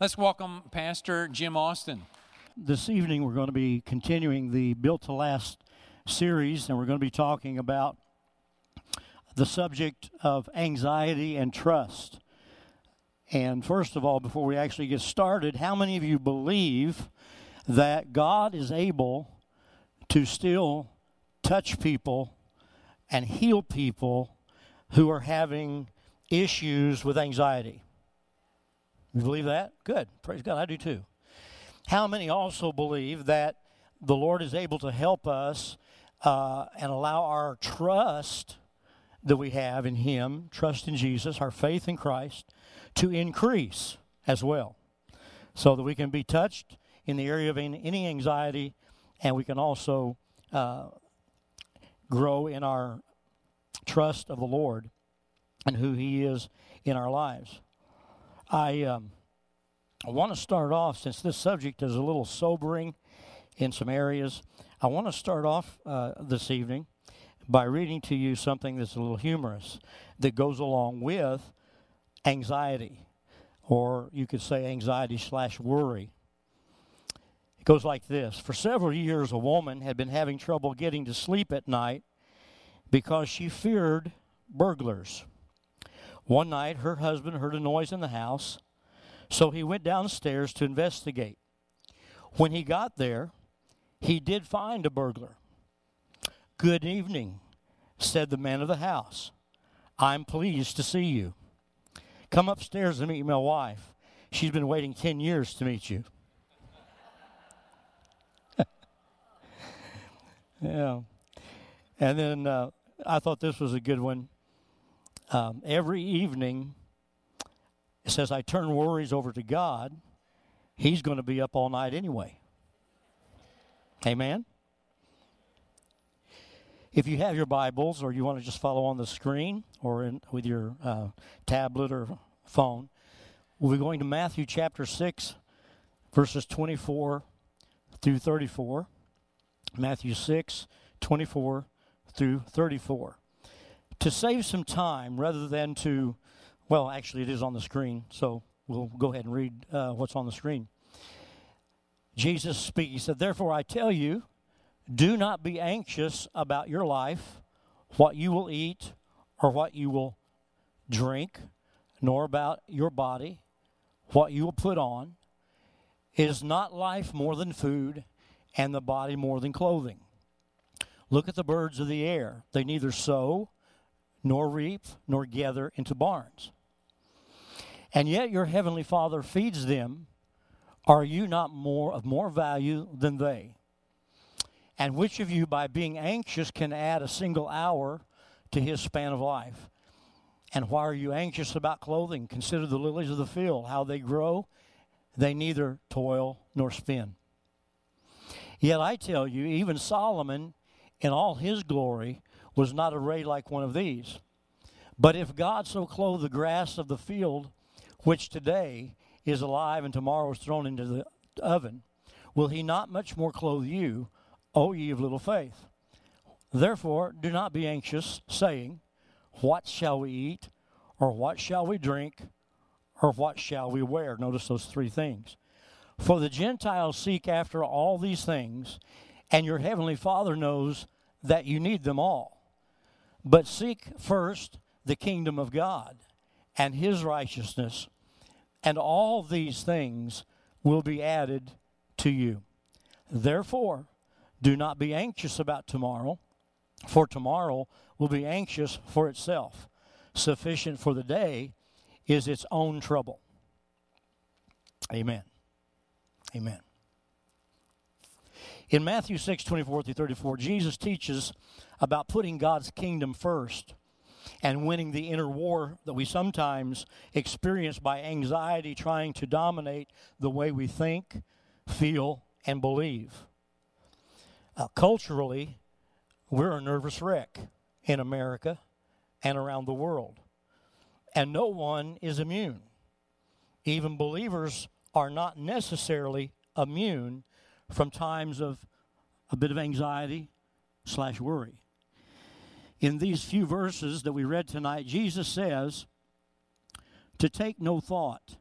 Let's welcome Pastor Jim Austin. This evening, we're going to be continuing the Built to Last series, and we're going to be talking about the subject of anxiety and trust. And first of all, before we actually get started, how many of you believe that God is able to still touch people and heal people who are having issues with anxiety? You believe that? Good. Praise God. I do too. How many also believe that the Lord is able to help us uh, and allow our trust that we have in Him, trust in Jesus, our faith in Christ, to increase as well, so that we can be touched in the area of any anxiety, and we can also uh, grow in our trust of the Lord and who He is in our lives. I um, I want to start off since this subject is a little sobering in some areas. I want to start off uh, this evening by reading to you something that's a little humorous that goes along with anxiety, or you could say anxiety slash worry. It goes like this For several years, a woman had been having trouble getting to sleep at night because she feared burglars. One night, her husband heard a noise in the house, so he went downstairs to investigate. When he got there, he did find a burglar. Good evening, said the man of the house. I'm pleased to see you. Come upstairs and meet my wife. She's been waiting 10 years to meet you. yeah. And then uh, I thought this was a good one. Um, every evening, it says, I turn worries over to God. He's going to be up all night anyway. Amen? If you have your Bibles or you want to just follow on the screen or in, with your uh, tablet or phone, we'll be going to Matthew chapter 6, verses 24 through 34. Matthew 6, 24 through 34. To save some time, rather than to, well, actually, it is on the screen, so we'll go ahead and read uh, what's on the screen. Jesus speaks, He said, Therefore I tell you, do not be anxious about your life, what you will eat or what you will drink, nor about your body, what you will put on. Is not life more than food, and the body more than clothing? Look at the birds of the air. They neither sow, nor reap, nor gather into barns. And yet your heavenly Father feeds them. Are you not more of more value than they? And which of you, by being anxious, can add a single hour to his span of life? And why are you anxious about clothing? Consider the lilies of the field, how they grow. They neither toil nor spin. Yet I tell you, even Solomon, in all his glory, was not arrayed like one of these. But if God so clothed the grass of the field, which today is alive and tomorrow is thrown into the oven, will he not much more clothe you, O ye of little faith. Therefore, do not be anxious, saying, What shall we eat? Or what shall we drink? Or what shall we wear? Notice those three things. For the Gentiles seek after all these things, and your heavenly Father knows that you need them all. But seek first the kingdom of God and his righteousness, and all these things will be added to you. Therefore, do not be anxious about tomorrow, for tomorrow will be anxious for itself. Sufficient for the day is its own trouble. Amen. Amen. In Matthew 6 24 through 34, Jesus teaches about putting God's kingdom first and winning the inner war that we sometimes experience by anxiety trying to dominate the way we think, feel, and believe. Uh, culturally, we're a nervous wreck in America and around the world. And no one is immune. Even believers are not necessarily immune from times of a bit of anxiety slash worry. In these few verses that we read tonight, Jesus says to take no thought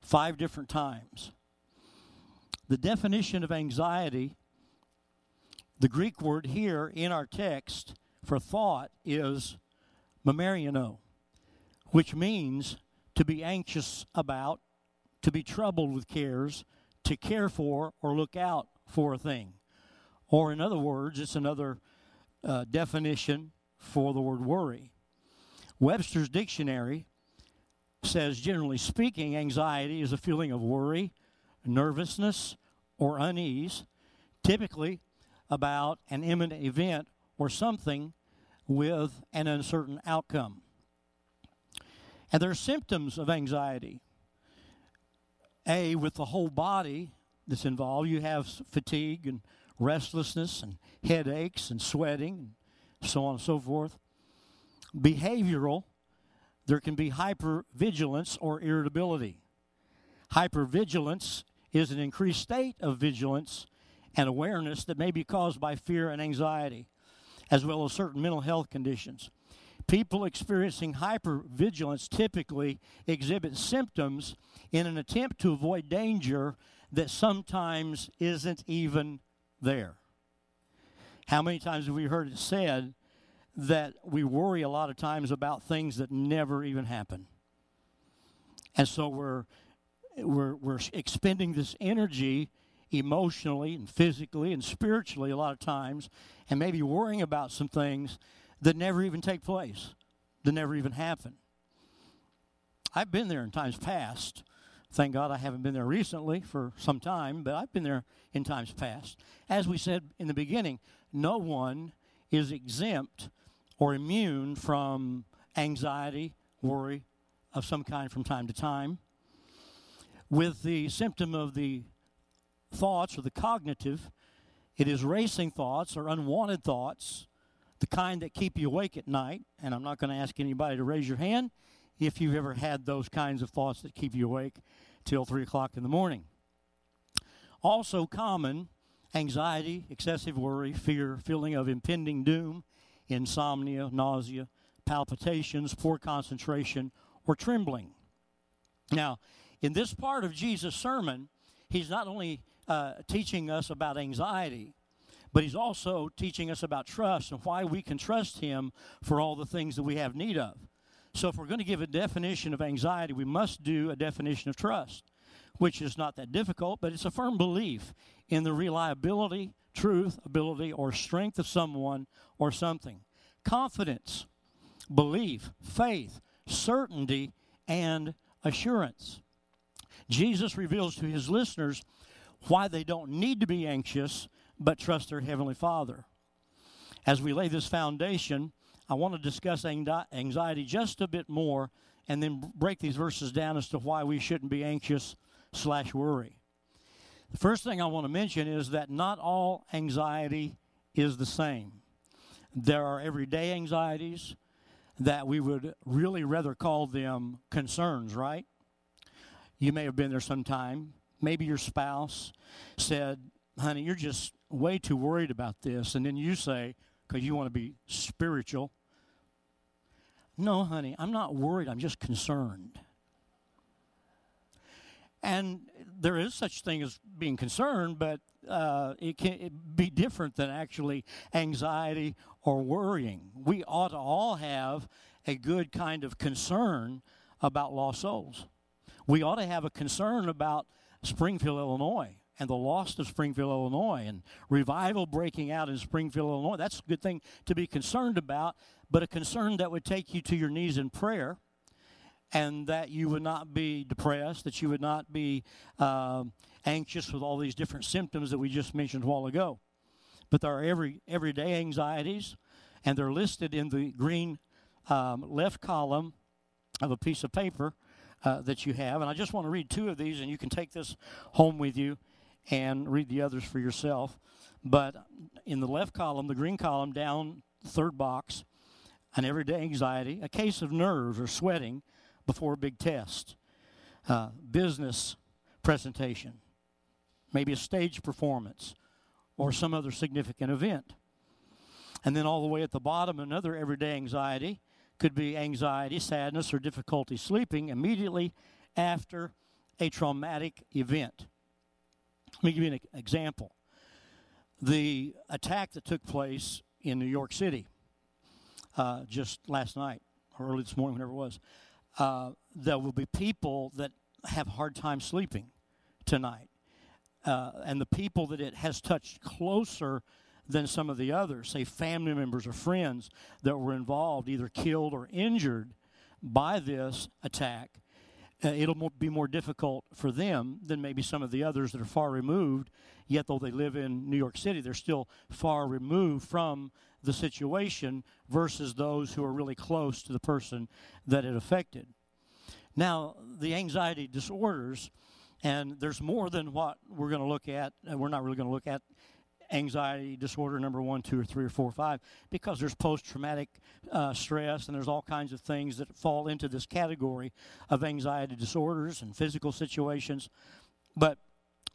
five different times. The definition of anxiety, the Greek word here in our text for thought is memariano, which means to be anxious about, to be troubled with cares, to care for or look out for a thing. Or, in other words, it's another uh, definition for the word worry. Webster's dictionary says, generally speaking, anxiety is a feeling of worry, nervousness, or unease, typically about an imminent event or something with an uncertain outcome. And there are symptoms of anxiety. A, with the whole body that's involved, you have fatigue and restlessness and headaches and sweating, and so on and so forth. Behavioral, there can be hypervigilance or irritability. Hypervigilance is an increased state of vigilance and awareness that may be caused by fear and anxiety, as well as certain mental health conditions. People experiencing hypervigilance typically exhibit symptoms in an attempt to avoid danger that sometimes isn't even there. How many times have we heard it said that we worry a lot of times about things that never even happen. And so we're we're we're expending this energy emotionally and physically and spiritually a lot of times and maybe worrying about some things that never even take place, that never even happen. I've been there in times past. Thank God I haven't been there recently for some time, but I've been there in times past. As we said in the beginning, no one is exempt or immune from anxiety, worry of some kind from time to time. With the symptom of the thoughts or the cognitive, it is racing thoughts or unwanted thoughts, the kind that keep you awake at night. And I'm not going to ask anybody to raise your hand if you've ever had those kinds of thoughts that keep you awake till 3 o'clock in the morning. Also, common anxiety, excessive worry, fear, feeling of impending doom, insomnia, nausea, palpitations, poor concentration, or trembling. Now, in this part of Jesus' sermon, he's not only uh, teaching us about anxiety, but he's also teaching us about trust and why we can trust him for all the things that we have need of. So, if we're going to give a definition of anxiety, we must do a definition of trust, which is not that difficult, but it's a firm belief in the reliability, truth, ability, or strength of someone or something. Confidence, belief, faith, certainty, and assurance. Jesus reveals to his listeners why they don't need to be anxious but trust their Heavenly Father. As we lay this foundation, I want to discuss anxiety just a bit more and then break these verses down as to why we shouldn't be anxious slash worry. The first thing I want to mention is that not all anxiety is the same. There are everyday anxieties that we would really rather call them concerns, right? You may have been there sometime. Maybe your spouse said, honey, you're just way too worried about this. And then you say, because you want to be spiritual, no, honey, I'm not worried. I'm just concerned. And there is such thing as being concerned, but uh, it can be different than actually anxiety or worrying. We ought to all have a good kind of concern about lost souls. We ought to have a concern about Springfield, Illinois, and the loss of Springfield, Illinois, and revival breaking out in Springfield, Illinois. That's a good thing to be concerned about, but a concern that would take you to your knees in prayer and that you would not be depressed, that you would not be um, anxious with all these different symptoms that we just mentioned a while ago. But there are every everyday anxieties, and they're listed in the green um, left column of a piece of paper uh, that you have. And I just want to read two of these, and you can take this home with you and read the others for yourself. But in the left column, the green column, down third box, an everyday anxiety, a case of nerves or sweating before a big test, uh, business presentation, maybe a stage performance, or some other significant event. And then all the way at the bottom, another everyday anxiety could be anxiety, sadness, or difficulty sleeping immediately after a traumatic event. Let me give you an example. The attack that took place in New York City uh, just last night or early this morning, whenever it was, uh, there will be people that have a hard time sleeping tonight. Uh, and the people that it has touched closer than some of the others, say family members or friends that were involved, either killed or injured by this attack, uh, it'll be more difficult for them than maybe some of the others that are far removed. Yet, though they live in New York City, they're still far removed from the situation versus those who are really close to the person that it affected. Now, the anxiety disorders, and there's more than what we're going to look at. We're not really going to look at anxiety disorder number one, two, or three, or four, or five, because there's post traumatic uh, stress and there's all kinds of things that fall into this category of anxiety disorders and physical situations. But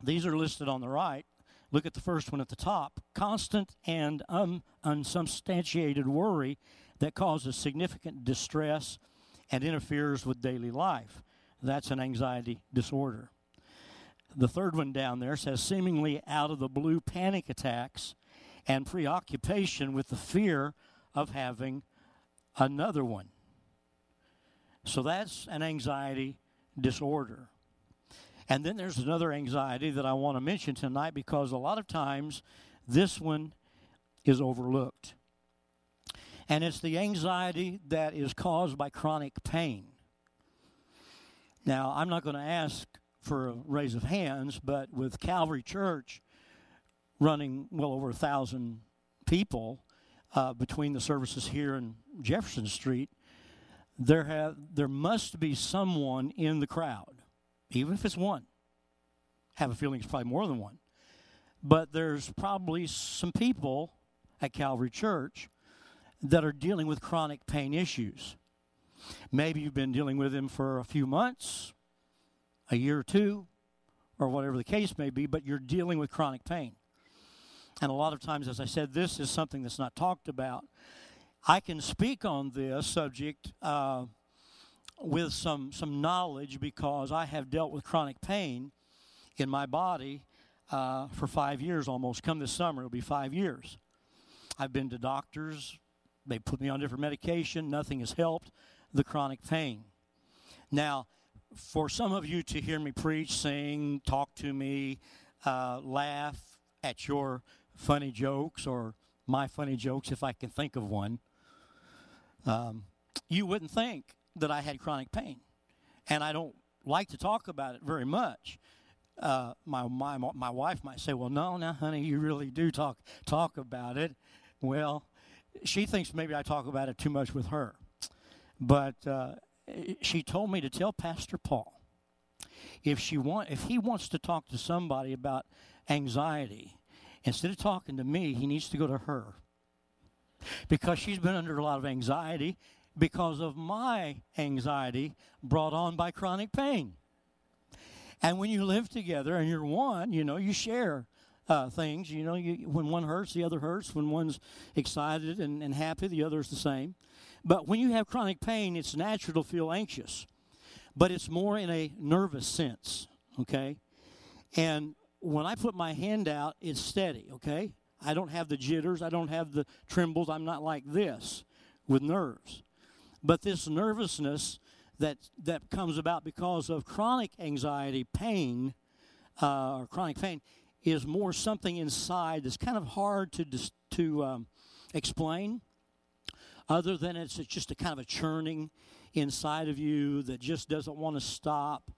these are listed on the right. Look at the first one at the top constant and un- unsubstantiated worry that causes significant distress and interferes with daily life. That's an anxiety disorder. The third one down there says seemingly out of the blue panic attacks and preoccupation with the fear of having another one. So that's an anxiety disorder. And then there's another anxiety that I want to mention tonight because a lot of times this one is overlooked. And it's the anxiety that is caused by chronic pain. Now, I'm not going to ask for a raise of hands, but with Calvary Church running well over a thousand people uh, between the services here and Jefferson Street, there have there must be someone in the crowd, even if it's one. Have a feeling it's probably more than one, but there's probably some people at Calvary Church that are dealing with chronic pain issues. Maybe you've been dealing with them for a few months, a year or two, or whatever the case may be, but you're dealing with chronic pain. And a lot of times, as I said, this is something that's not talked about. I can speak on this subject uh, with some, some knowledge because I have dealt with chronic pain in my body uh, for five years almost. Come this summer, it'll be five years. I've been to doctors, they put me on different medication, nothing has helped the chronic pain. Now, for some of you to hear me preach, sing, talk to me, uh, laugh at your funny jokes or my funny jokes, if I can think of one, um, you wouldn't think that I had chronic pain. And I don't like to talk about it very much. Uh, my, my, my wife might say, Well, no, now, honey, you really do talk, talk about it. Well, she thinks maybe I talk about it too much with her. But uh, she told me to tell Pastor Paul if she want if he wants to talk to somebody about anxiety, instead of talking to me, he needs to go to her. Because she's been under a lot of anxiety because of my anxiety brought on by chronic pain. And when you live together and you're one, you know, you share uh, things. You know, you, when one hurts, the other hurts. When one's excited and, and happy, the other's the same. But when you have chronic pain, it's natural to feel anxious, but it's more in a nervous sense, okay? And when I put my hand out, it's steady, okay? I don't have the jitters, I don't have the trembles, I'm not like this with nerves. But this nervousness that, that comes about because of chronic anxiety, pain, uh, or chronic pain, is more something inside that's kind of hard to, to um, explain other than it's just a kind of a churning inside of you that just doesn't want to stop.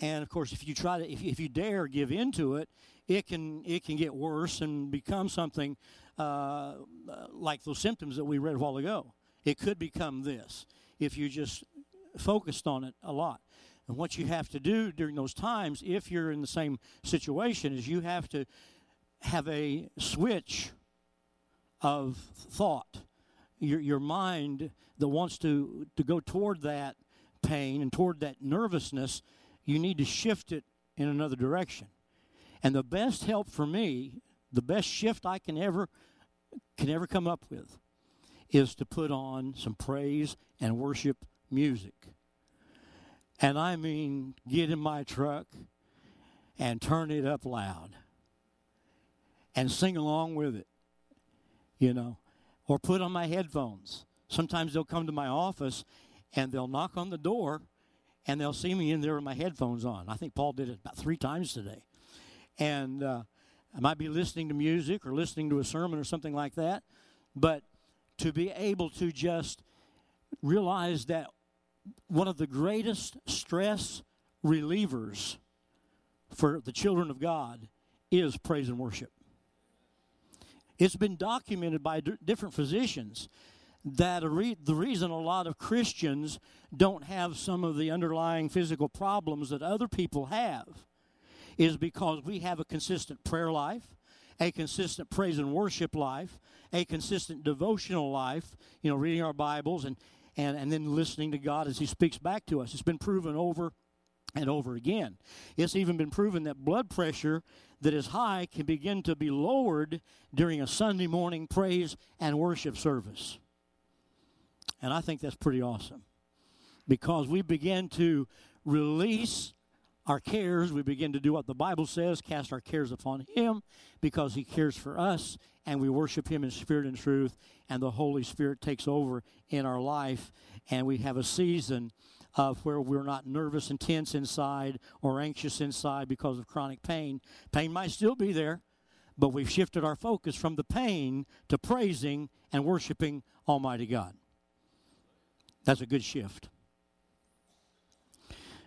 And of course, if you try to, if, if you dare give into it, it can it can get worse and become something uh, like those symptoms that we read a while ago. It could become this if you just focused on it a lot. And what you have to do during those times, if you're in the same situation, is you have to have a switch of thought your, your mind that wants to, to go toward that pain and toward that nervousness, you need to shift it in another direction. And the best help for me, the best shift I can ever can ever come up with is to put on some praise and worship music. And I mean, get in my truck and turn it up loud and sing along with it, you know, or put on my headphones. Sometimes they'll come to my office and they'll knock on the door and they'll see me in there with my headphones on. I think Paul did it about three times today. And uh, I might be listening to music or listening to a sermon or something like that, but to be able to just realize that one of the greatest stress relievers for the children of God is praise and worship. It's been documented by d- different physicians that re- the reason a lot of Christians don't have some of the underlying physical problems that other people have is because we have a consistent prayer life, a consistent praise and worship life, a consistent devotional life, you know, reading our Bibles and, and, and then listening to God as He speaks back to us. It's been proven over and over again. It's even been proven that blood pressure that is high can begin to be lowered during a Sunday morning praise and worship service. And I think that's pretty awesome because we begin to release our cares. We begin to do what the Bible says, cast our cares upon Him because He cares for us, and we worship Him in spirit and truth, and the Holy Spirit takes over in our life, and we have a season of where we're not nervous and tense inside or anxious inside because of chronic pain. Pain might still be there, but we've shifted our focus from the pain to praising and worshiping Almighty God. That's a good shift.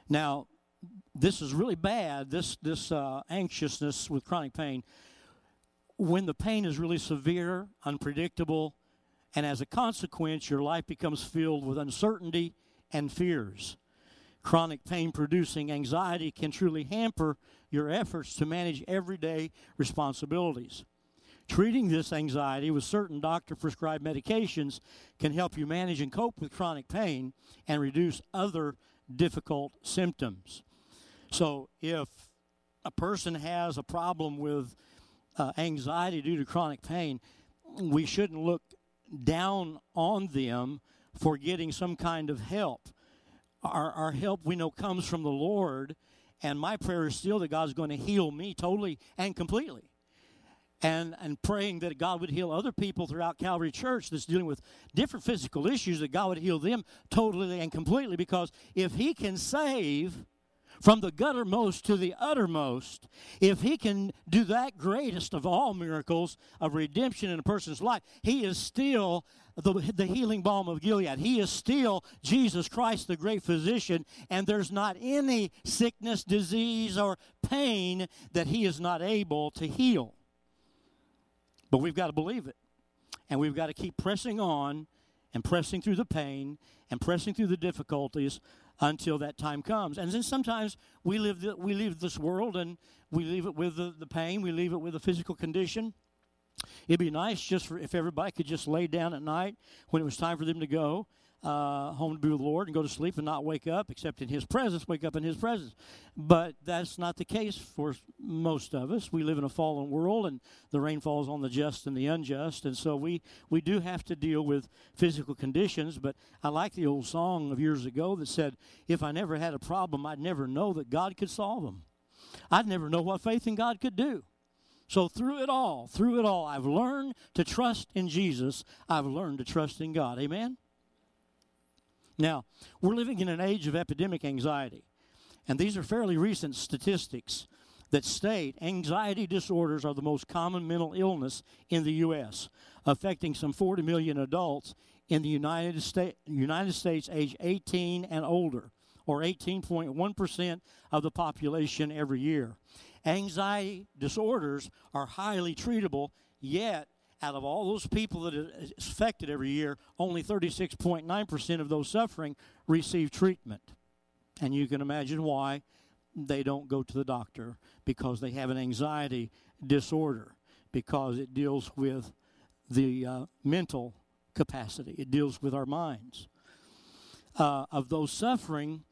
Now, this is really bad. This this uh, anxiousness with chronic pain, when the pain is really severe, unpredictable, and as a consequence, your life becomes filled with uncertainty and fears. Chronic pain producing anxiety can truly hamper your efforts to manage everyday responsibilities. Treating this anxiety with certain doctor prescribed medications can help you manage and cope with chronic pain and reduce other difficult symptoms. So, if a person has a problem with uh, anxiety due to chronic pain, we shouldn't look down on them for getting some kind of help. Our, our help, we know, comes from the Lord, and my prayer is still that God's going to heal me totally and completely and, and praying that God would heal other people throughout Calvary Church that's dealing with different physical issues, that God would heal them totally and completely. Because if He can save from the guttermost to the uttermost, if He can do that greatest of all miracles of redemption in a person's life, He is still the, the healing balm of Gilead. He is still Jesus Christ, the great physician, and there's not any sickness, disease, or pain that He is not able to heal. But we've got to believe it. And we've got to keep pressing on and pressing through the pain and pressing through the difficulties until that time comes. And then sometimes we live the, we leave this world and we leave it with the, the pain, we leave it with the physical condition. It'd be nice just for if everybody could just lay down at night when it was time for them to go uh, home to be with the Lord and go to sleep and not wake up, except in His presence, wake up in His presence. But that's not the case for most of us. We live in a fallen world, and the rain falls on the just and the unjust, and so we we do have to deal with physical conditions. But I like the old song of years ago that said, "If I never had a problem, I'd never know that God could solve them. I'd never know what faith in God could do." So through it all, through it all, I've learned to trust in Jesus. I've learned to trust in God. Amen. Now, we're living in an age of epidemic anxiety, and these are fairly recent statistics that state anxiety disorders are the most common mental illness in the U.S., affecting some 40 million adults in the United, States, United States age 18 and older, or 18.1% of the population every year. Anxiety disorders are highly treatable, yet out of all those people that are affected every year, only 36.9% of those suffering receive treatment. And you can imagine why they don't go to the doctor because they have an anxiety disorder, because it deals with the uh, mental capacity, it deals with our minds. Uh, of those suffering,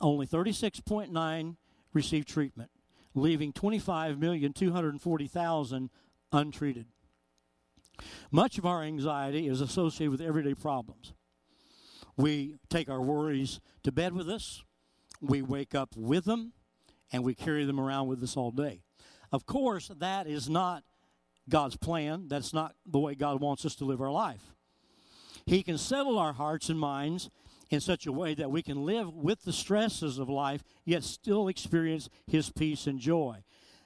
only 36.9 receive treatment, leaving 25,240,000 untreated. Much of our anxiety is associated with everyday problems. We take our worries to bed with us. we wake up with them and we carry them around with us all day. Of course, that is not God's plan. That's not the way God wants us to live our life. He can settle our hearts and minds in such a way that we can live with the stresses of life, yet still experience His peace and joy.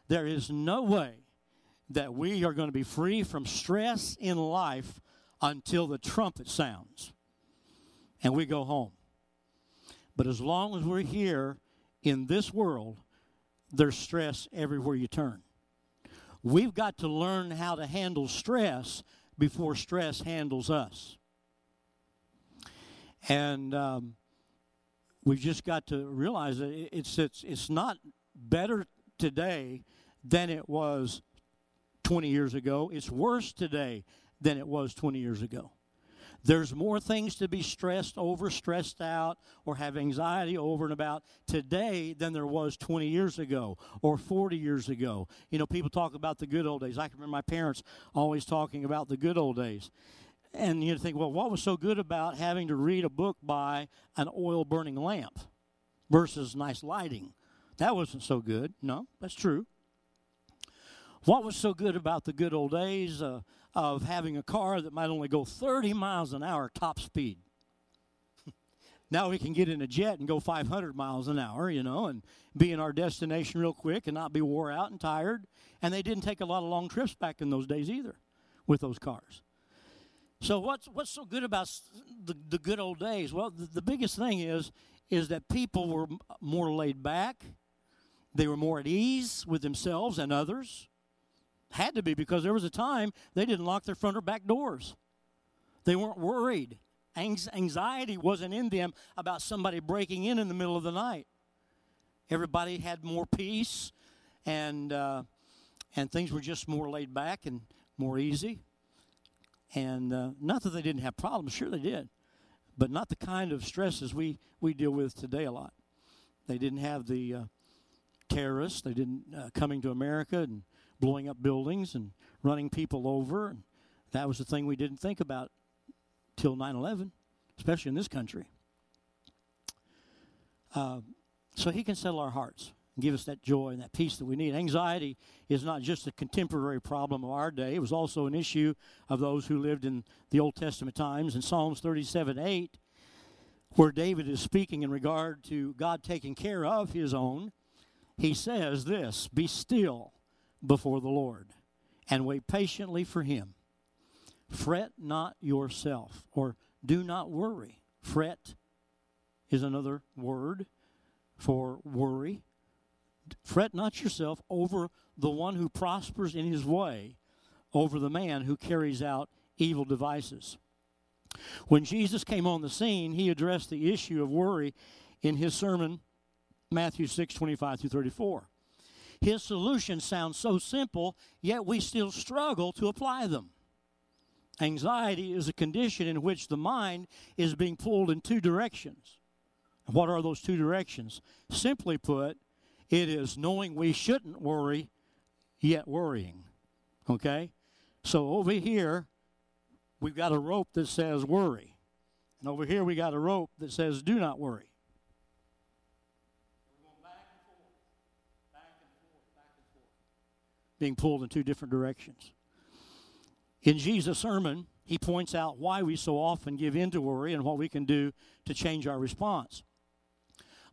There is no way that we are going to be free from stress in life until the trumpet sounds and we go home. But as long as we're here in this world, there's stress everywhere you turn. We've got to learn how to handle stress before stress handles us. And um, we've just got to realize that it's, it's, it's not better today than it was 20 years ago. It's worse today than it was 20 years ago. There's more things to be stressed over, stressed out, or have anxiety over and about today than there was 20 years ago or 40 years ago. You know, people talk about the good old days. I can remember my parents always talking about the good old days. And you think, well, what was so good about having to read a book by an oil burning lamp versus nice lighting? That wasn't so good. No, that's true. What was so good about the good old days? Uh, of having a car that might only go 30 miles an hour top speed. now we can get in a jet and go 500 miles an hour, you know, and be in our destination real quick and not be wore out and tired. And they didn't take a lot of long trips back in those days either with those cars. So what's what's so good about the, the good old days? Well, the, the biggest thing is is that people were more laid back. They were more at ease with themselves and others. Had to be because there was a time they didn't lock their front or back doors. They weren't worried. Anxiety wasn't in them about somebody breaking in in the middle of the night. Everybody had more peace, and uh, and things were just more laid back and more easy. And uh, not that they didn't have problems, sure they did, but not the kind of stresses we we deal with today a lot. They didn't have the uh, terrorists. They didn't uh, coming to America and blowing up buildings and running people over. That was the thing we didn't think about till 9 11, especially in this country. Uh, so he can settle our hearts and give us that joy and that peace that we need. Anxiety is not just a contemporary problem of our day, it was also an issue of those who lived in the Old Testament times. In Psalms 37 8, where David is speaking in regard to God taking care of his own, he says this Be still before the Lord and wait patiently for him. Fret not yourself, or do not worry. Fret is another word for worry. Fret not yourself over the one who prospers in his way, over the man who carries out evil devices. When Jesus came on the scene, he addressed the issue of worry in his sermon, Matthew 6 25 through 34. His solutions sound so simple, yet we still struggle to apply them. Anxiety is a condition in which the mind is being pulled in two directions. What are those two directions? Simply put, it is knowing we shouldn't worry, yet worrying. Okay? So over here, we've got a rope that says worry. And over here, we got a rope that says do not worry. Being pulled in two different directions. In Jesus' sermon, he points out why we so often give in to worry and what we can do to change our response.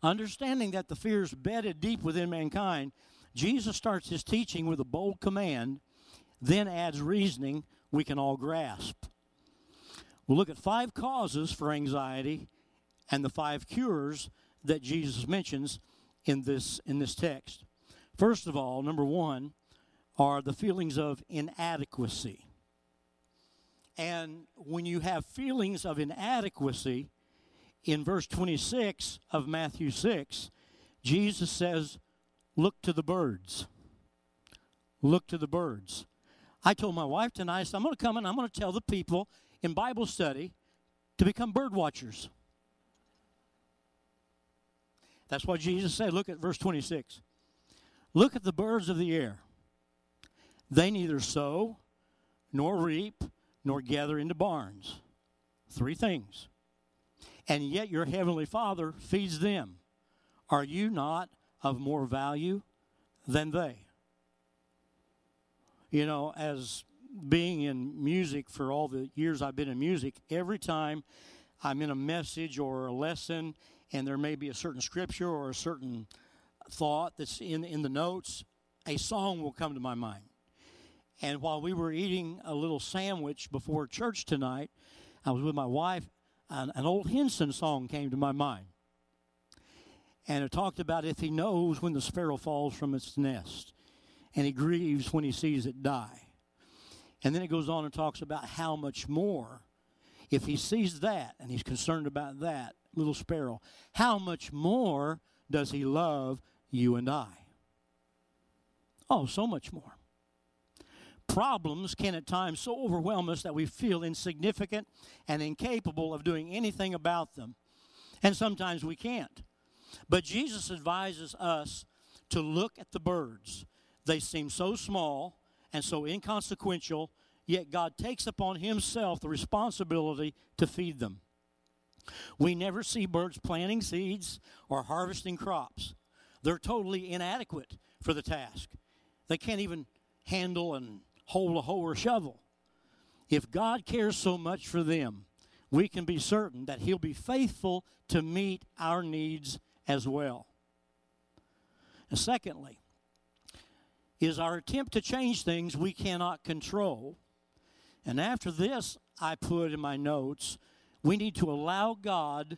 Understanding that the fears bedded deep within mankind, Jesus starts his teaching with a bold command, then adds reasoning we can all grasp. We'll look at five causes for anxiety and the five cures that Jesus mentions in this, in this text. First of all, number one, are the feelings of inadequacy. And when you have feelings of inadequacy, in verse 26 of Matthew 6, Jesus says, Look to the birds. Look to the birds. I told my wife tonight, I said, I'm going to come and I'm going to tell the people in Bible study to become bird watchers. That's what Jesus said. Look at verse 26. Look at the birds of the air. They neither sow, nor reap, nor gather into barns. Three things. And yet your heavenly Father feeds them. Are you not of more value than they? You know, as being in music for all the years I've been in music, every time I'm in a message or a lesson and there may be a certain scripture or a certain thought that's in, in the notes, a song will come to my mind. And while we were eating a little sandwich before church tonight, I was with my wife, and an old Henson song came to my mind. And it talked about if he knows when the sparrow falls from its nest, and he grieves when he sees it die. And then it goes on and talks about how much more, if he sees that and he's concerned about that little sparrow, how much more does he love you and I? Oh, so much more. Problems can at times so overwhelm us that we feel insignificant and incapable of doing anything about them. And sometimes we can't. But Jesus advises us to look at the birds. They seem so small and so inconsequential, yet God takes upon Himself the responsibility to feed them. We never see birds planting seeds or harvesting crops. They're totally inadequate for the task. They can't even handle and hold a hoe or shovel. If God cares so much for them, we can be certain that He'll be faithful to meet our needs as well. And secondly, is our attempt to change things we cannot control. And after this, I put in my notes, we need to allow God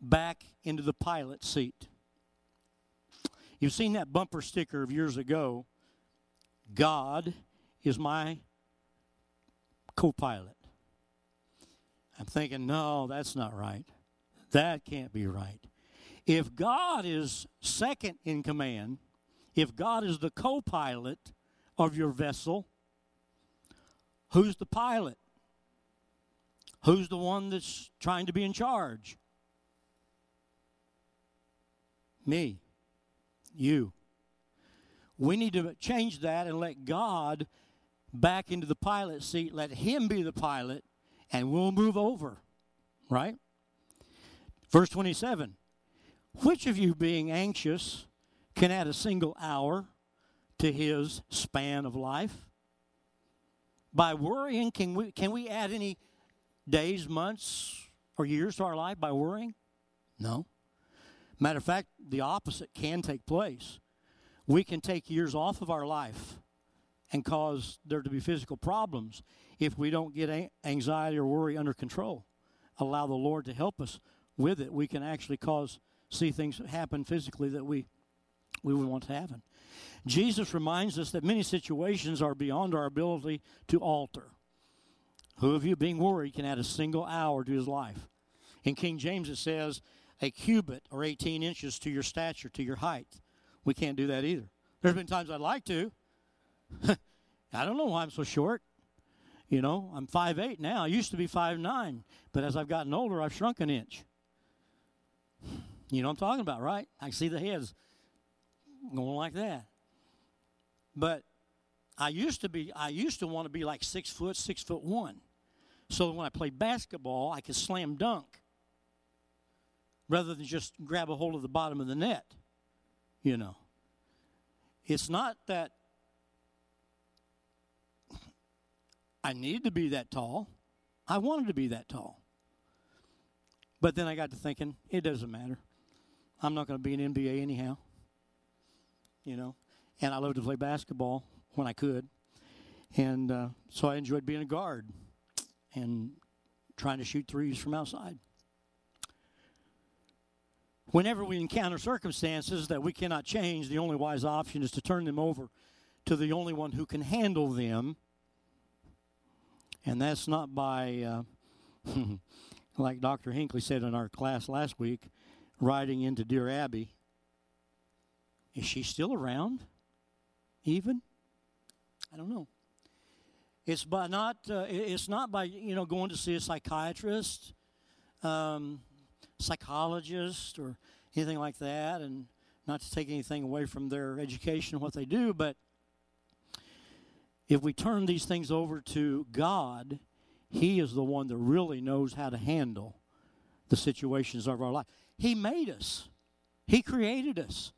back into the pilot seat. You've seen that bumper sticker of years ago God is my co pilot. I'm thinking, no, that's not right. That can't be right. If God is second in command, if God is the co pilot of your vessel, who's the pilot? Who's the one that's trying to be in charge? Me. You. We need to change that and let God back into the pilot seat. Let Him be the pilot, and we'll move over. Right? Verse 27 Which of you, being anxious, can add a single hour to his span of life? By worrying, can we, can we add any days, months, or years to our life by worrying? No. Matter of fact, the opposite can take place we can take years off of our life and cause there to be physical problems if we don't get anxiety or worry under control. Allow the Lord to help us with it. We can actually cause see things happen physically that we we would want to happen. Jesus reminds us that many situations are beyond our ability to alter. Who of you being worried can add a single hour to his life? In King James it says a cubit or 18 inches to your stature, to your height. We can't do that either. There's been times I'd like to. I don't know why I'm so short. You know, I'm five eight now. I used to be five nine, but as I've gotten older, I've shrunk an inch. You know what I'm talking about, right? I see the heads going like that. But I used to be I used to want to be like six foot, six foot one. So when I played basketball, I could slam dunk rather than just grab a hold of the bottom of the net you know. It's not that I needed to be that tall. I wanted to be that tall. But then I got to thinking, it doesn't matter. I'm not going to be an NBA anyhow. You know, and I loved to play basketball when I could. And uh, so I enjoyed being a guard and trying to shoot threes from outside. Whenever we encounter circumstances that we cannot change, the only wise option is to turn them over to the only one who can handle them. And that's not by, uh, like Dr. Hinckley said in our class last week, riding into Dear Abby. Is she still around? Even? I don't know. It's by not. Uh, it's not by you know going to see a psychiatrist. Um, psychologist or anything like that, and not to take anything away from their education and what they do, but if we turn these things over to God, He is the one that really knows how to handle the situations of our life. He made us. He created us.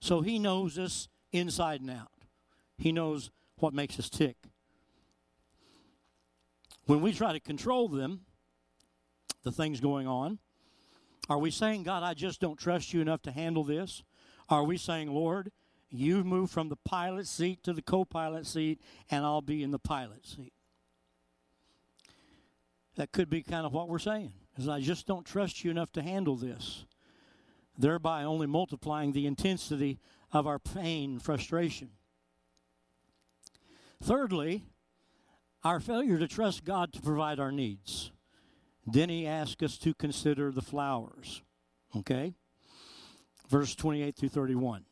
So He knows us inside and out. He knows what makes us tick. When we try to control them, the things going on, are we saying, God, I just don't trust you enough to handle this? Are we saying, Lord, you move from the pilot seat to the co pilot seat, and I'll be in the pilot seat? That could be kind of what we're saying, is I just don't trust you enough to handle this, thereby only multiplying the intensity of our pain frustration. Thirdly, our failure to trust God to provide our needs. Then he asks us to consider the flowers. Okay? Verse 28 through 31.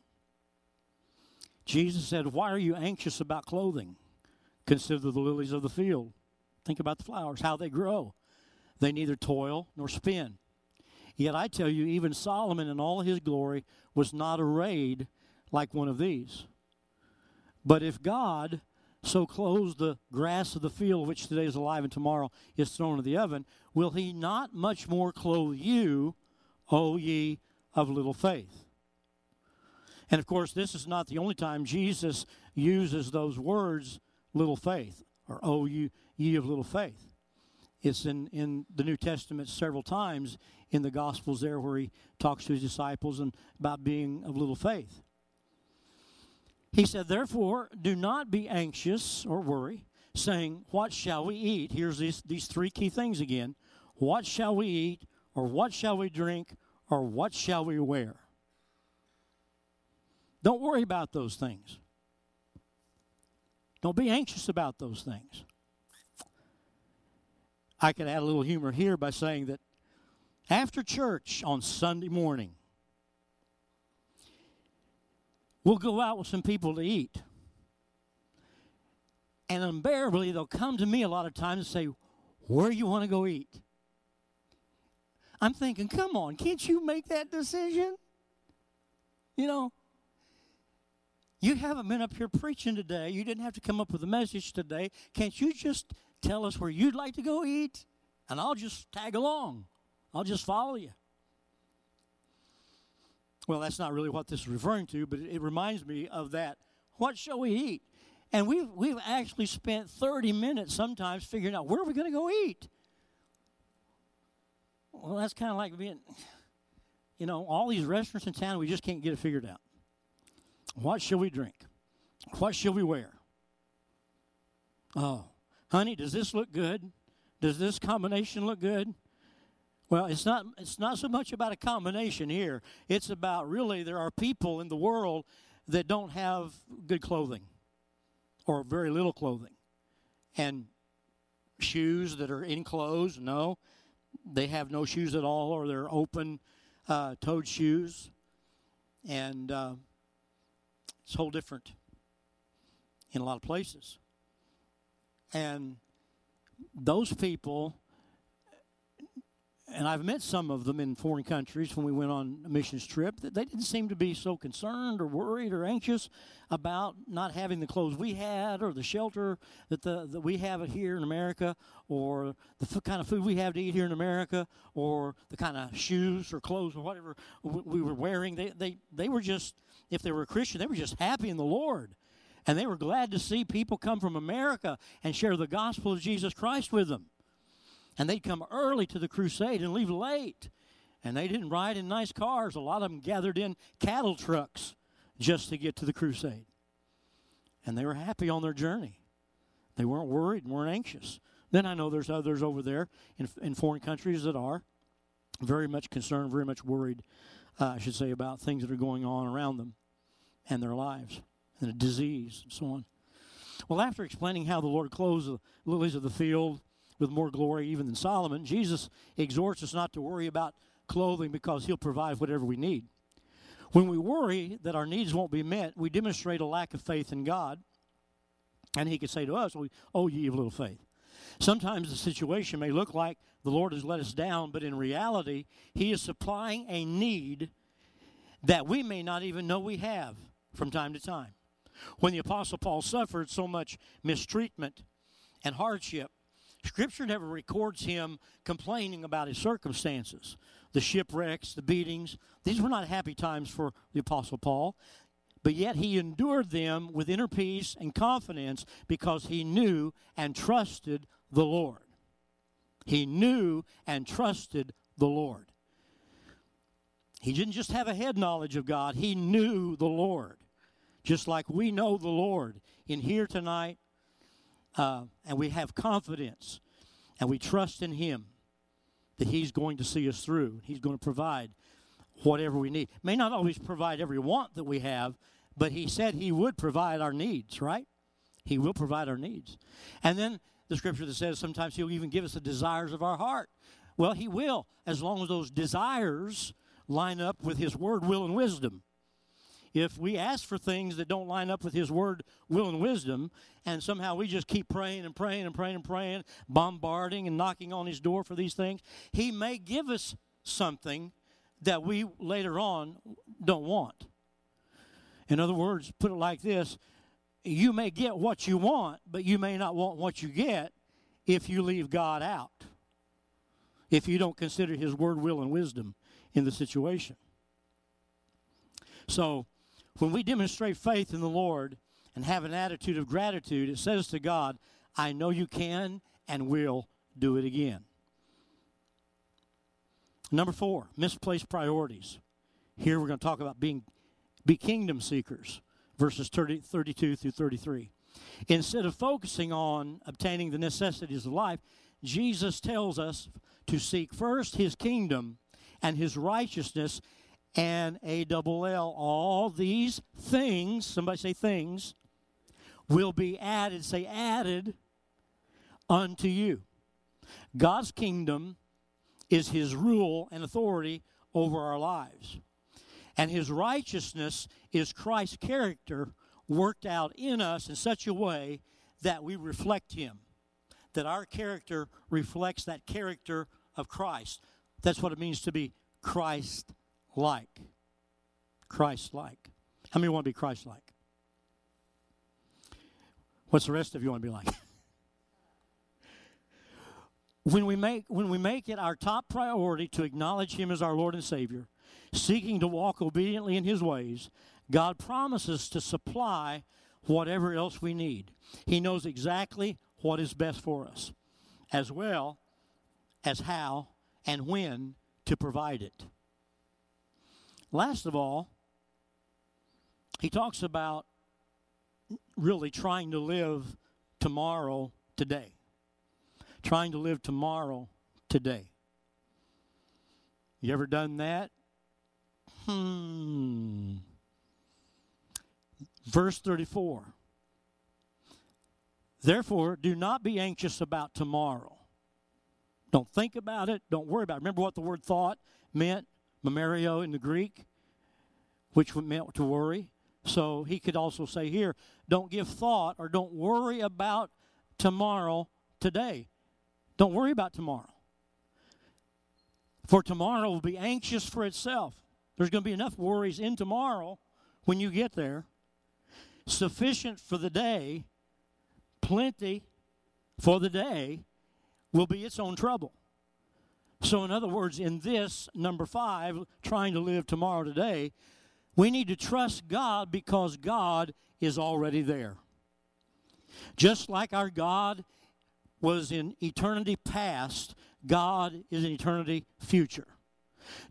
Jesus said, Why are you anxious about clothing? Consider the lilies of the field. Think about the flowers, how they grow. They neither toil nor spin. Yet I tell you, even Solomon in all his glory was not arrayed like one of these. But if God so clothes the grass of the field, which today is alive and tomorrow is thrown into the oven, will he not much more clothe you, O ye of little faith? And of course, this is not the only time Jesus uses those words, little faith, or O you, ye of little faith. It's in, in the New Testament several times in the Gospels there where he talks to his disciples and about being of little faith. He said, Therefore, do not be anxious or worry, saying, What shall we eat? Here's these, these three key things again. What shall we eat, or what shall we drink, or what shall we wear? Don't worry about those things. Don't be anxious about those things. I could add a little humor here by saying that after church on Sunday morning, we'll go out with some people to eat. And unbearably, they'll come to me a lot of times and say, Where you want to go eat? I'm thinking, Come on, can't you make that decision? You know, you haven't been up here preaching today. You didn't have to come up with a message today. Can't you just tell us where you'd like to go eat? And I'll just tag along, I'll just follow you. Well, that's not really what this is referring to, but it, reminds me of that. What shall we eat? And we've, we've actually spent 30 minutes sometimes figuring out where are we going to go eat? Well, that's kind of like being, you know, all these restaurants in town, we just can't get it figured out. What shall we drink? What shall we wear? Oh, honey, does this look good? Does this combination look good? Well, it's not it's not so much about a combination here. It's about really there are people in the world that don't have good clothing or very little clothing. And shoes that are enclosed, no. They have no shoes at all or they're open uh, toed shoes. And uh, it's whole different in a lot of places. And those people and I've met some of them in foreign countries when we went on a missions trip that they didn't seem to be so concerned or worried or anxious about not having the clothes we had or the shelter that the that we have here in America or the f- kind of food we have to eat here in America or the kind of shoes or clothes or whatever we were wearing they they they were just if they were a Christian they were just happy in the Lord and they were glad to see people come from America and share the gospel of Jesus Christ with them and they'd come early to the crusade and leave late. And they didn't ride in nice cars. A lot of them gathered in cattle trucks just to get to the crusade. And they were happy on their journey. They weren't worried and weren't anxious. Then I know there's others over there in, in foreign countries that are very much concerned, very much worried, uh, I should say, about things that are going on around them and their lives and the disease and so on. Well, after explaining how the Lord clothes the lilies of the field with more glory even than Solomon. Jesus exhorts us not to worry about clothing because he'll provide whatever we need. When we worry that our needs won't be met, we demonstrate a lack of faith in God. And he could say to us, Oh, oh ye of little faith. Sometimes the situation may look like the Lord has let us down, but in reality, He is supplying a need that we may not even know we have from time to time. When the Apostle Paul suffered so much mistreatment and hardship Scripture never records him complaining about his circumstances, the shipwrecks, the beatings. These were not happy times for the Apostle Paul. But yet he endured them with inner peace and confidence because he knew and trusted the Lord. He knew and trusted the Lord. He didn't just have a head knowledge of God, he knew the Lord. Just like we know the Lord in here tonight, uh, and we have confidence and we trust in Him that He's going to see us through. He's going to provide whatever we need. May not always provide every want that we have, but He said He would provide our needs, right? He will provide our needs. And then the scripture that says sometimes He'll even give us the desires of our heart. Well, He will, as long as those desires line up with His word, will, and wisdom if we ask for things that don't line up with His word, will, and wisdom, and somehow we just keep praying and praying and praying and praying, bombarding and knocking on His door for these things, He may give us something that we later on don't want. In other words, put it like this you may get what you want, but you may not want what you get if you leave God out, if you don't consider His word, will, and wisdom in the situation. So, when we demonstrate faith in the Lord and have an attitude of gratitude, it says to God, I know you can and will do it again. Number four, misplaced priorities. Here we're going to talk about being be kingdom seekers, verses 30, 32 through 33. Instead of focusing on obtaining the necessities of life, Jesus tells us to seek first his kingdom and his righteousness, and a double L. All these things, somebody say things, will be added, say added unto you. God's kingdom is his rule and authority over our lives. And his righteousness is Christ's character worked out in us in such a way that we reflect him. That our character reflects that character of Christ. That's what it means to be Christ like. Christ like. How many want to be Christ like? What's the rest of you want to be like? when we make when we make it our top priority to acknowledge him as our Lord and Savior, seeking to walk obediently in his ways, God promises to supply whatever else we need. He knows exactly what is best for us, as well as how and when to provide it. Last of all, he talks about really trying to live tomorrow today. Trying to live tomorrow today. You ever done that? Hmm. Verse 34. Therefore, do not be anxious about tomorrow. Don't think about it. Don't worry about it. Remember what the word thought meant? Memorio in the Greek, which meant to worry. So he could also say here, don't give thought or don't worry about tomorrow today. Don't worry about tomorrow. For tomorrow will be anxious for itself. There's going to be enough worries in tomorrow when you get there. Sufficient for the day, plenty for the day will be its own trouble. So, in other words, in this, number five, trying to live tomorrow today, we need to trust God because God is already there. Just like our God was in eternity past, God is in eternity future.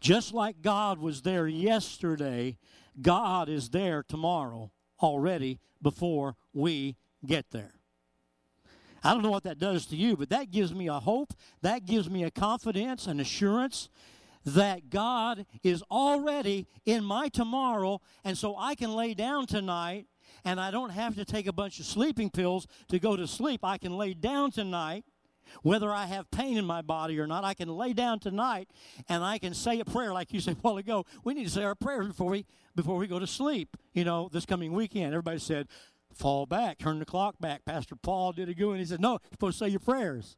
Just like God was there yesterday, God is there tomorrow already before we get there. I don't know what that does to you, but that gives me a hope. That gives me a confidence, an assurance that God is already in my tomorrow. And so I can lay down tonight and I don't have to take a bunch of sleeping pills to go to sleep. I can lay down tonight. Whether I have pain in my body or not, I can lay down tonight and I can say a prayer like you said a while ago. We need to say our prayers before we before we go to sleep. You know, this coming weekend, everybody said, fall back, turn the clock back. Pastor Paul did a good one. He said, No, you're supposed to say your prayers.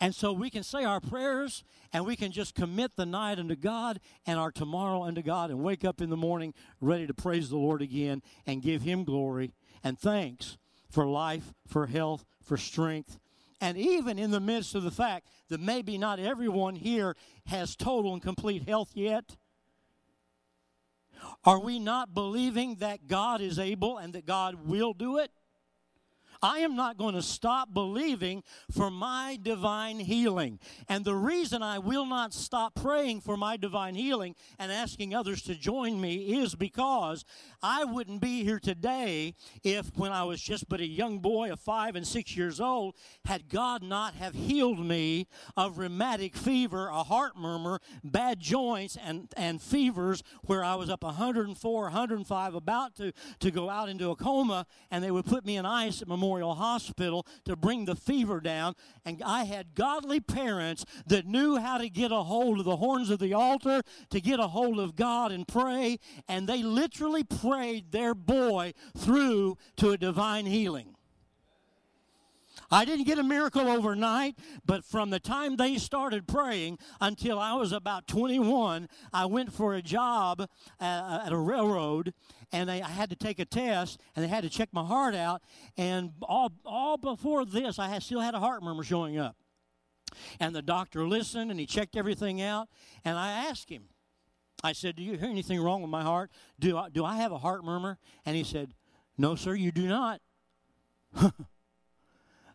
And so we can say our prayers and we can just commit the night unto God and our tomorrow unto God and wake up in the morning ready to praise the Lord again and give Him glory and thanks for life, for health, for strength, And even in the midst of the fact that maybe not everyone here has total and complete health yet, are we not believing that God is able and that God will do it? I am not going to stop believing for my divine healing. And the reason I will not stop praying for my divine healing and asking others to join me is because I wouldn't be here today if, when I was just but a young boy of five and six years old, had God not have healed me of rheumatic fever, a heart murmur, bad joints, and, and fevers where I was up 104, 105, about to, to go out into a coma, and they would put me in ice at Memorial Hospital to bring the fever down. And I had godly parents that knew how to get a hold of the horns of the altar, to get a hold of God and pray, and they literally prayed prayed their boy through to a divine healing. I didn't get a miracle overnight, but from the time they started praying until I was about 21, I went for a job uh, at, a railroad and I had to take a test and they had to check my heart out. And all, all before this, I had, still had a heart murmur showing up. And the doctor listened and he checked everything out. And I asked him, I said, Do you hear anything wrong with my heart? Do I, do I have a heart murmur? And he said, No, sir, you do not.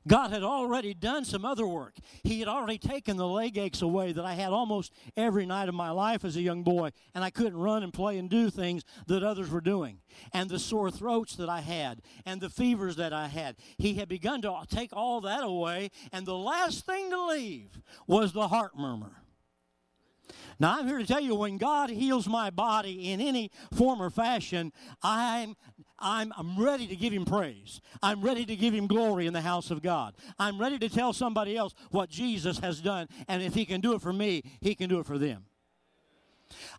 God had already done some other work. He had already taken the leg aches away that I had almost every night of my life as a young boy, and I couldn't run and play and do things that others were doing. And the sore throats that I had, and the fevers that I had. He had begun to take all that away, and the last thing to leave was the heart murmur. Now, I'm here to tell you when God heals my body in any form or fashion, I'm, I'm, I'm ready to give Him praise. I'm ready to give Him glory in the house of God. I'm ready to tell somebody else what Jesus has done, and if He can do it for me, He can do it for them.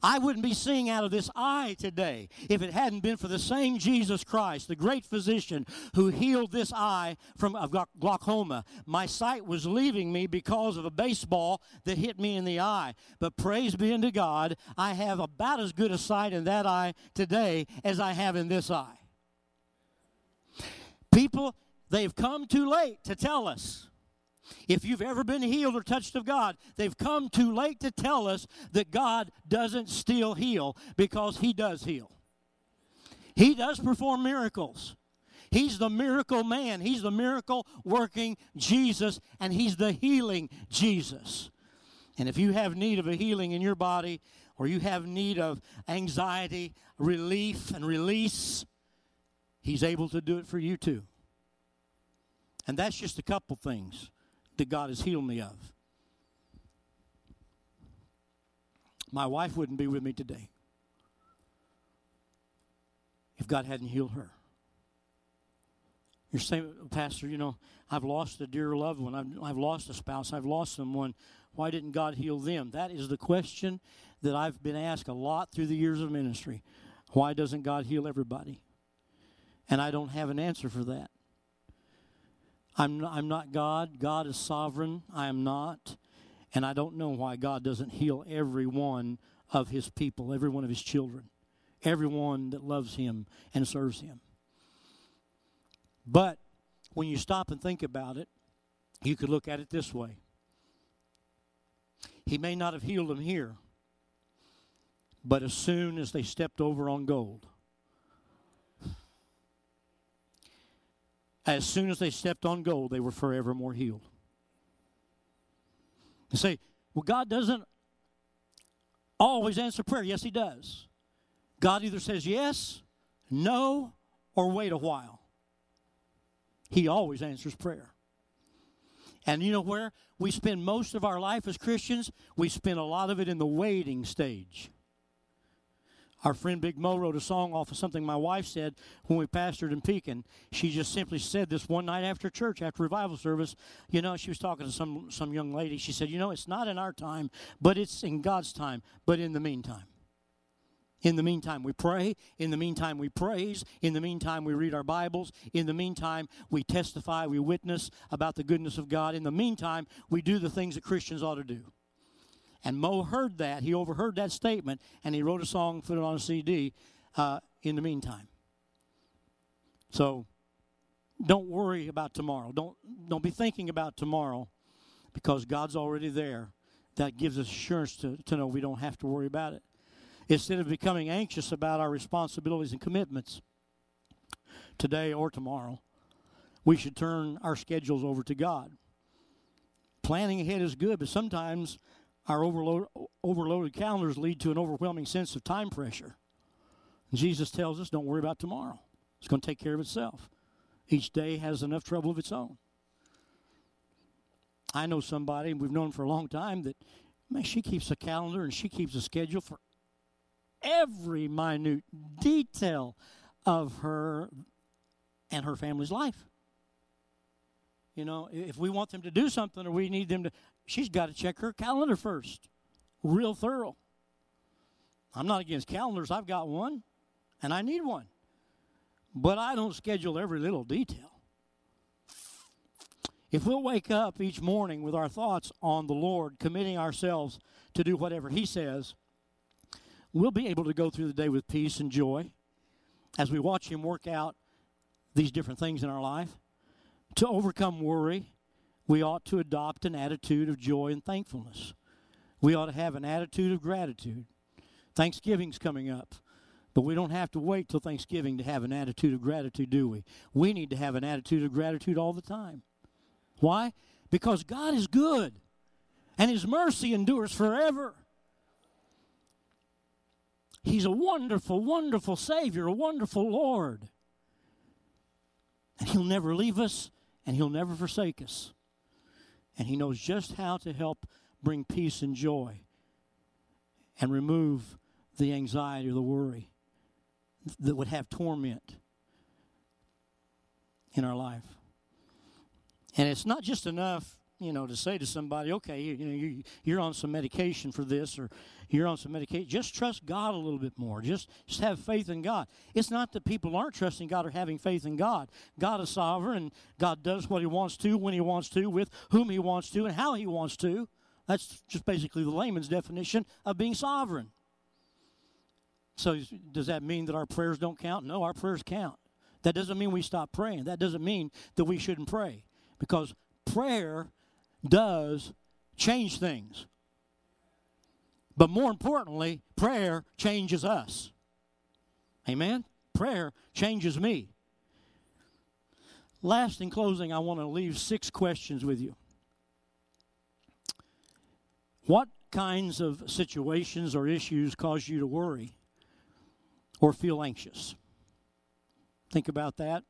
I wouldn't be seeing out of this eye today if it hadn't been for the same Jesus Christ, the great physician who healed this eye from glaucoma. My sight was leaving me because of a baseball that hit me in the eye. But praise be unto God, I have about as good a sight in that eye today as I have in this eye. People, they've come too late to tell us if you've ever been healed or touched of God, they've come too late to tell us that God doesn't still heal because He does heal. He does perform miracles. He's the miracle man. He's the miracle working Jesus, and He's the healing Jesus. And if you have need of a healing in your body, or you have need of anxiety, relief, and release, He's able to do it for you too. And that's just a couple things that God has healed me of. My wife wouldn't be with me today if God hadn't healed her. You're saying, Pastor, you know, I've lost a dear loved one. I've, I've lost a spouse. I've lost someone. Why didn't God heal them? That is the question that I've been asked a lot through the years of ministry. Why doesn't God heal everybody? And I don't have an answer for that. I'm I'm not God. God is sovereign. I am not. And I don't know why God doesn't heal every one of his people, every one of his children, everyone that loves him and serves him. But when you stop and think about it, you could look at it this way He may not have healed them here, but as soon as they stepped over on gold, As soon as they stepped on gold, they were forevermore healed. You say, well, God doesn't always answer prayer. Yes, He does. God either says yes, no, or wait a while. He always answers prayer. And you know where we spend most of our life as Christians? We spend a lot of it in the waiting stage. Our friend Big Mo wrote a song off of something my wife said when we pastored in Pekin. She just simply said this one night after church, after revival service. You know, she was talking to some, some young lady. She said, You know, it's not in our time, but it's in God's time, but in the meantime. In the meantime, we pray. In the meantime, we praise. In the meantime, we read our Bibles. In the meantime, we testify, we witness about the goodness of God. In the meantime, we do the things that Christians ought to do. And Mo heard that. He overheard that statement, and he wrote a song, put it on a CD uh, in the meantime. So don't worry about tomorrow. Don't don't be thinking about tomorrow because God's already there. That gives us assurance to, to know we don't have to worry about it. Instead of becoming anxious about our responsibilities and commitments today or tomorrow, we should turn our schedules over to God. Planning ahead is good, but sometimes our overload, overloaded calendars lead to an overwhelming sense of time pressure. Jesus tells us, don't worry about tomorrow. It's going to take care of itself. Each day has enough trouble of its own. I know somebody, we've known for a long time, that man, she keeps a calendar and she keeps a schedule for every minute detail of her and her family's life. You know, if we want them to do something or we need them to, she's got to check her calendar first, real thorough. I'm not against calendars, I've got one, and I need one. But I don't schedule every little detail. If we'll wake up each morning with our thoughts on the Lord, committing ourselves to do whatever He says, we'll be able to go through the day with peace and joy as we watch Him work out these different things in our life. To overcome worry, we ought to adopt an attitude of joy and thankfulness. We ought to have an attitude of gratitude. Thanksgiving's coming up. But we don't have to wait till Thanksgiving to have an attitude of gratitude, do we? We need to have an attitude of gratitude all the time. Why? Because God is good and His mercy endures forever. He's a wonderful, wonderful Savior, a wonderful Lord. And He'll never leave us and He'll never forsake us. And He knows just how to help bring peace and joy and remove the anxiety or the worry that would have torment in our life. And it's not just enough, you know, to say to somebody, okay, you, you know, you, you're on some medication for this or you're on some medication. Just trust God a little bit more. Just, just have faith in God. It's not that people aren't trusting God or having faith in God. God is sovereign and God does what He wants to, when He wants to, with whom He wants to, and how He wants to. That's just basically the layman's definition of being sovereign. So, does that mean that our prayers don't count? No, our prayers count. That doesn't mean we stop praying. That doesn't mean that we shouldn't pray because prayer does change things. But more importantly, prayer changes us. Amen? Prayer changes me. Last, in closing, I want to leave six questions with you. What kinds of situations or issues cause you to worry or feel anxious? Think about that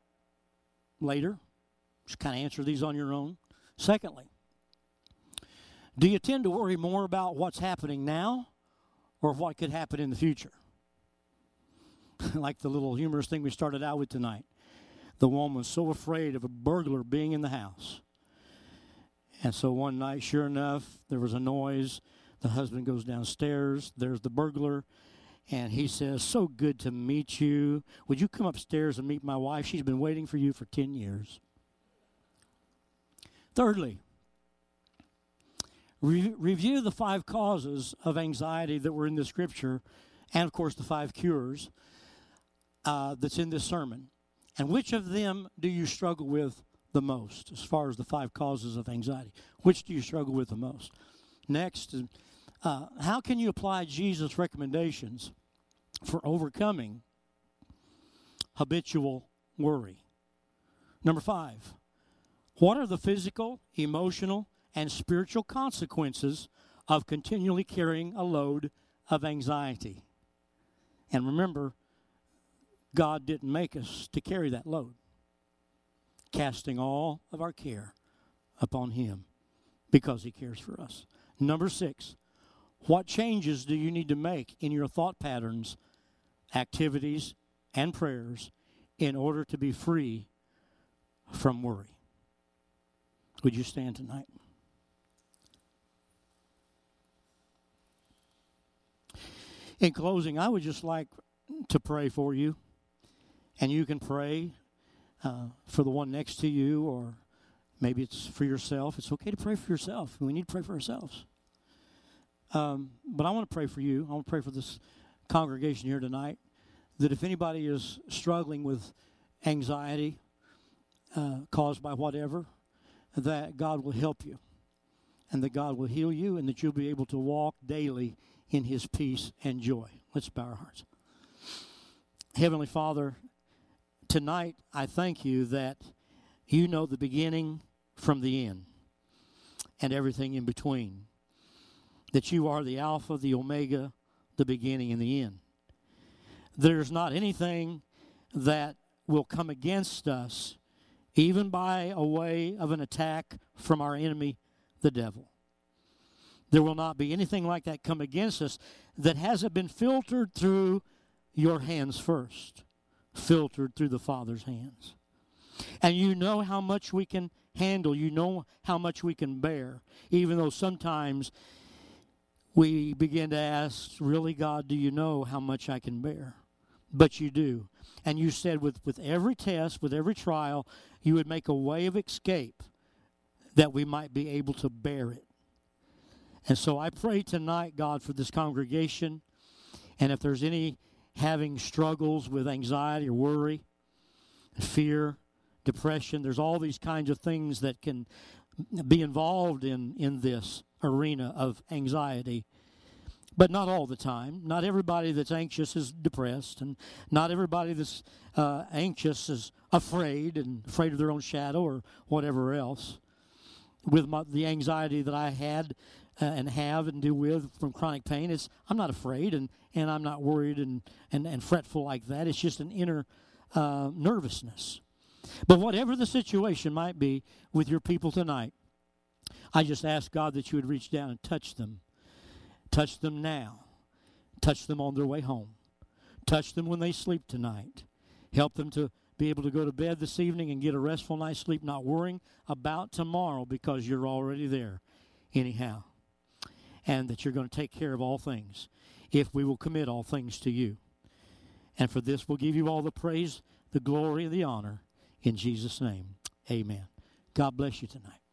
later. Just kind of answer these on your own. Secondly, do you tend to worry more about what's happening now or what could happen in the future? like the little humorous thing we started out with tonight. The woman was so afraid of a burglar being in the house. And so one night, sure enough, there was a noise. The husband goes downstairs. There's the burglar. And he says, So good to meet you. Would you come upstairs and meet my wife? She's been waiting for you for 10 years. Thirdly, re- review the five causes of anxiety that were in the scripture, and of course, the five cures uh, that's in this sermon. And which of them do you struggle with the most as far as the five causes of anxiety? Which do you struggle with the most? Next, uh, how can you apply Jesus' recommendations for overcoming habitual worry? Number five, what are the physical, emotional, and spiritual consequences of continually carrying a load of anxiety? And remember, God didn't make us to carry that load. Casting all of our care upon Him because He cares for us. Number six, what changes do you need to make in your thought patterns, activities, and prayers in order to be free from worry? Would you stand tonight? In closing, I would just like to pray for you. And you can pray uh, for the one next to you, or maybe it's for yourself. It's okay to pray for yourself. We need to pray for ourselves. Um, but I want to pray for you. I want to pray for this congregation here tonight that if anybody is struggling with anxiety, uh, caused by whatever, that God will help you and that God will heal you and that you'll be able to walk daily in His peace and joy. Let's bow our hearts. Heavenly Father, tonight I thank you that you know the beginning from the end and everything in between. That you are the Alpha, the Omega, the beginning and the end. There's not anything that will come against us, even by a way of an attack from our enemy, the devil. There will not be anything like that come against us that hasn't been filtered through your hands first, filtered through the Father's hands. And you know how much we can handle, you know how much we can bear, even though sometimes we begin to ask, Really, God, do you know how much I can bear? But you do. And you said with, with every test, with every trial, you would make a way of escape that we might be able to bear it. And so I pray tonight, God, for this congregation. And if there's any having struggles with anxiety or worry, fear, depression, there's all these kinds of things that can be involved in, in this arena of anxiety. But not all the time. Not everybody that's anxious is depressed, and not everybody that's uh, anxious is afraid and afraid of their own shadow or whatever else. With my, the anxiety that I had uh, and have and deal with from chronic pain, it's I'm not afraid and, and I'm not worried and, and, and fretful like that. It's just an inner uh, nervousness. But whatever the situation might be with your people tonight, I just ask God that you would reach down and touch them. Touch them now. Touch them on their way home. Touch them when they sleep tonight. Help them to be able to go to bed this evening and get a restful night's sleep, not worrying about tomorrow because you're already there anyhow. And that you're going to take care of all things if we will commit all things to you. And for this, we'll give you all the praise, the glory, and the honor in Jesus' name. Amen. God bless you tonight.